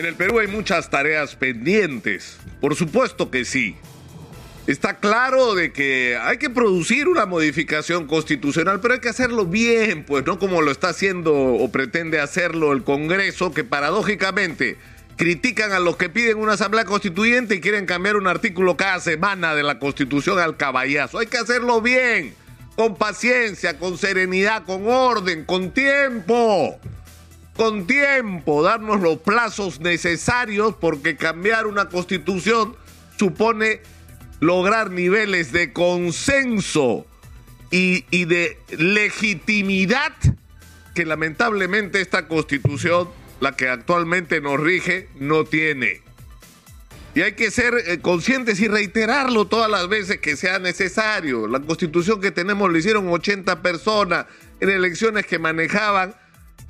En el Perú hay muchas tareas pendientes. Por supuesto que sí. Está claro de que hay que producir una modificación constitucional, pero hay que hacerlo bien, pues no como lo está haciendo o pretende hacerlo el Congreso, que paradójicamente critican a los que piden una asamblea constituyente y quieren cambiar un artículo cada semana de la Constitución al caballazo. Hay que hacerlo bien, con paciencia, con serenidad, con orden, con tiempo con tiempo, darnos los plazos necesarios, porque cambiar una constitución supone lograr niveles de consenso y, y de legitimidad que lamentablemente esta constitución, la que actualmente nos rige, no tiene. Y hay que ser eh, conscientes y reiterarlo todas las veces que sea necesario. La constitución que tenemos lo hicieron 80 personas en elecciones que manejaban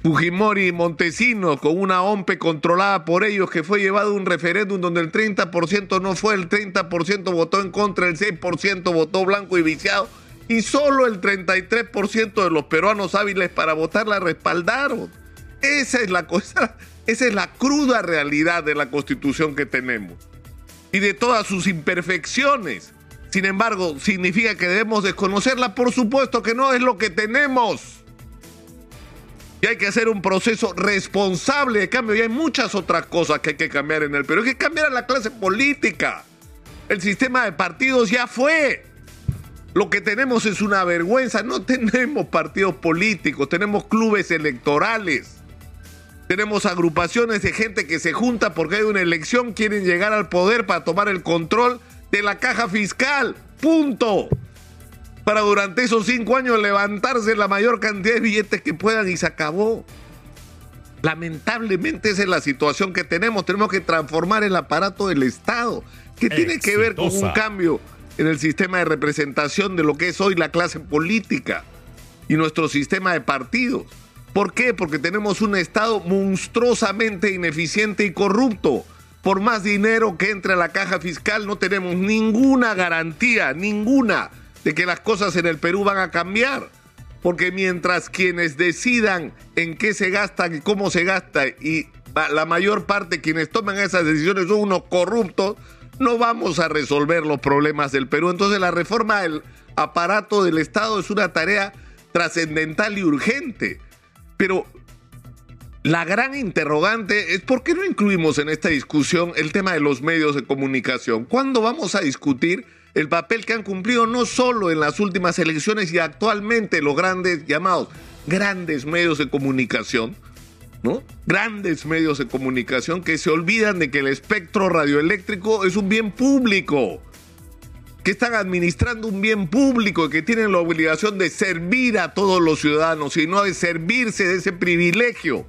Fujimori y Montesinos con una OMPE controlada por ellos que fue llevado a un referéndum donde el 30% no fue, el 30% votó en contra, el 6% votó blanco y viciado y solo el 33% de los peruanos hábiles para votar la respaldaron. Esa es la cosa, esa es la cruda realidad de la constitución que tenemos y de todas sus imperfecciones. Sin embargo, ¿significa que debemos desconocerla? Por supuesto que no es lo que tenemos. Y hay que hacer un proceso responsable de cambio. Y hay muchas otras cosas que hay que cambiar en el Perú. Hay que cambiar a la clase política. El sistema de partidos ya fue. Lo que tenemos es una vergüenza. No tenemos partidos políticos, tenemos clubes electorales. Tenemos agrupaciones de gente que se junta porque hay una elección, quieren llegar al poder para tomar el control de la caja fiscal. Punto para durante esos cinco años levantarse la mayor cantidad de billetes que puedan y se acabó. Lamentablemente esa es la situación que tenemos. Tenemos que transformar el aparato del Estado, que tiene que ver con un cambio en el sistema de representación de lo que es hoy la clase política y nuestro sistema de partidos. ¿Por qué? Porque tenemos un Estado monstruosamente ineficiente y corrupto. Por más dinero que entre a la caja fiscal no tenemos ninguna garantía, ninguna de que las cosas en el Perú van a cambiar. Porque mientras quienes decidan en qué se gasta y cómo se gasta y la mayor parte quienes toman esas decisiones son unos corruptos, no vamos a resolver los problemas del Perú. Entonces la reforma del aparato del Estado es una tarea trascendental y urgente. Pero la gran interrogante es por qué no incluimos en esta discusión el tema de los medios de comunicación. ¿Cuándo vamos a discutir? El papel que han cumplido no solo en las últimas elecciones y actualmente los grandes llamados grandes medios de comunicación, ¿no? Grandes medios de comunicación que se olvidan de que el espectro radioeléctrico es un bien público, que están administrando un bien público y que tienen la obligación de servir a todos los ciudadanos y no de servirse de ese privilegio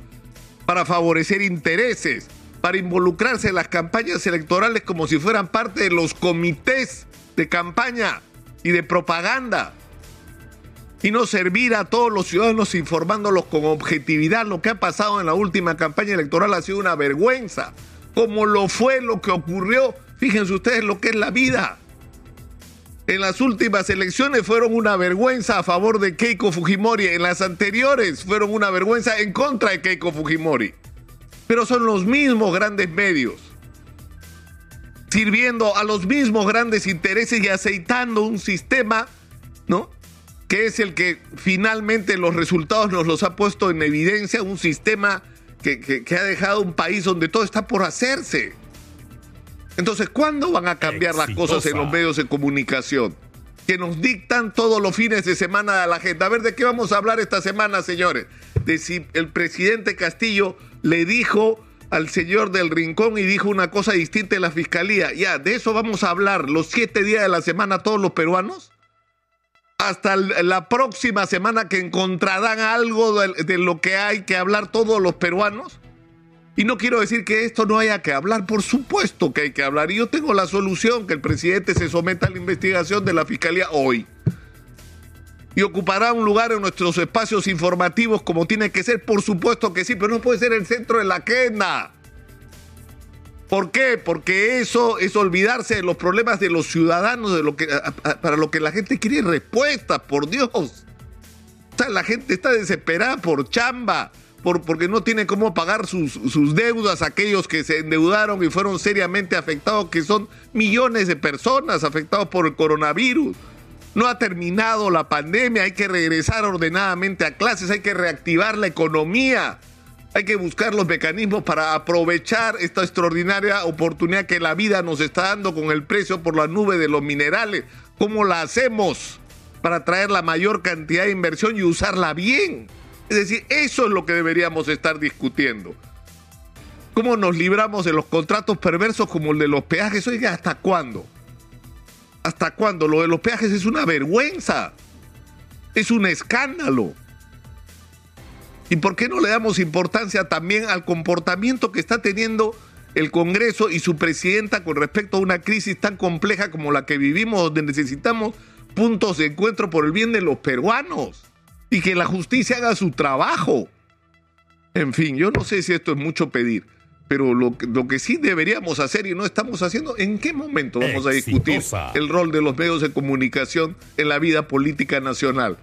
para favorecer intereses, para involucrarse en las campañas electorales como si fueran parte de los comités de campaña y de propaganda y no servir a todos los ciudadanos informándolos con objetividad. Lo que ha pasado en la última campaña electoral ha sido una vergüenza, como lo fue lo que ocurrió. Fíjense ustedes lo que es la vida. En las últimas elecciones fueron una vergüenza a favor de Keiko Fujimori, en las anteriores fueron una vergüenza en contra de Keiko Fujimori. Pero son los mismos grandes medios sirviendo a los mismos grandes intereses y aceitando un sistema, ¿no? Que es el que finalmente los resultados nos los ha puesto en evidencia, un sistema que, ha dejado un país donde todo está por hacerse. Entonces, ¿cuándo van a cambiar las cosas en los medios de comunicación? Que nos dictan todos los fines de semana a la gente. A ver, ¿de qué vamos a hablar esta semana, señores? De si el presidente Castillo le dijo al señor del rincón y dijo una cosa distinta en la fiscalía. Ya, de eso vamos a hablar los siete días de la semana todos los peruanos. Hasta la próxima semana que encontrarán algo de, lo que hay que hablar todos los peruanos. Y no quiero decir que esto no haya que hablar, por supuesto que hay que hablar. Y yo tengo la solución, que el presidente se someta a la investigación de la fiscalía hoy y ocupará un lugar en nuestros espacios informativos como tiene que ser, por supuesto que sí, pero no puede ser el centro de la agenda. ¿Por qué? Porque eso es olvidarse de los problemas de los ciudadanos, de lo que para lo que la gente quiere respuestas, por Dios. O sea, la gente está desesperada por chamba, por, porque no tienen cómo pagar sus, sus deudas, aquellos que se endeudaron y fueron seriamente afectados, que son millones de personas afectados por el coronavirus. No ha terminado la pandemia, hay que regresar ordenadamente a clases, hay que reactivar la economía, hay que buscar los mecanismos para aprovechar esta extraordinaria oportunidad que la vida nos está dando con el precio por la nube de los minerales. ¿Cómo la hacemos para traer la mayor cantidad de inversión y usarla bien? Es decir, eso es lo que deberíamos estar discutiendo. ¿Cómo nos libramos de los contratos perversos como el de los peajes? Oiga, ¿hasta cuándo? ¿Hasta cuándo? Lo de los peajes es una vergüenza. Es un escándalo. ¿Y por qué no le damos importancia también al comportamiento que está teniendo el Congreso y su presidenta con respecto a una crisis tan compleja como la que vivimos, donde necesitamos puntos de encuentro por el bien de los peruanos? y que la justicia haga su trabajo. En fin, yo no sé si esto es mucho pedir, pero lo, lo que sí deberíamos hacer y no estamos haciendo, ¿en qué momento vamos a discutir el rol de los medios de comunicación en la vida política nacional?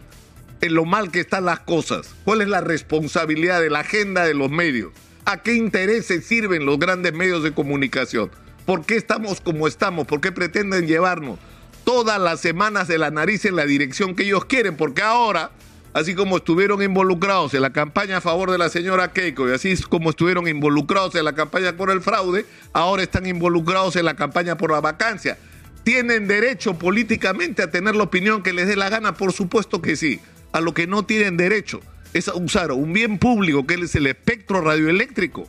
En lo mal que están las cosas. ¿Cuál es la responsabilidad de la agenda de los medios? ¿A qué intereses sirven los grandes medios de comunicación? ¿Por qué estamos como estamos? ¿Por qué pretenden llevarnos todas las semanas de la nariz en la dirección que ellos quieren? Porque ahora así como estuvieron involucrados en la campaña a favor de la señora Keiko y así como estuvieron involucrados en la campaña por el fraude, ahora están involucrados en la campaña por la vacancia. ¿Tienen derecho políticamente a tener la opinión que les dé la gana? Por supuesto que sí. A lo que no tienen derecho es a usar un bien público que es el espectro radioeléctrico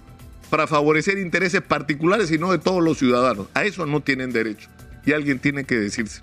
para favorecer intereses particulares y no de todos los ciudadanos. A eso no tienen derecho. Y alguien tiene que decirse.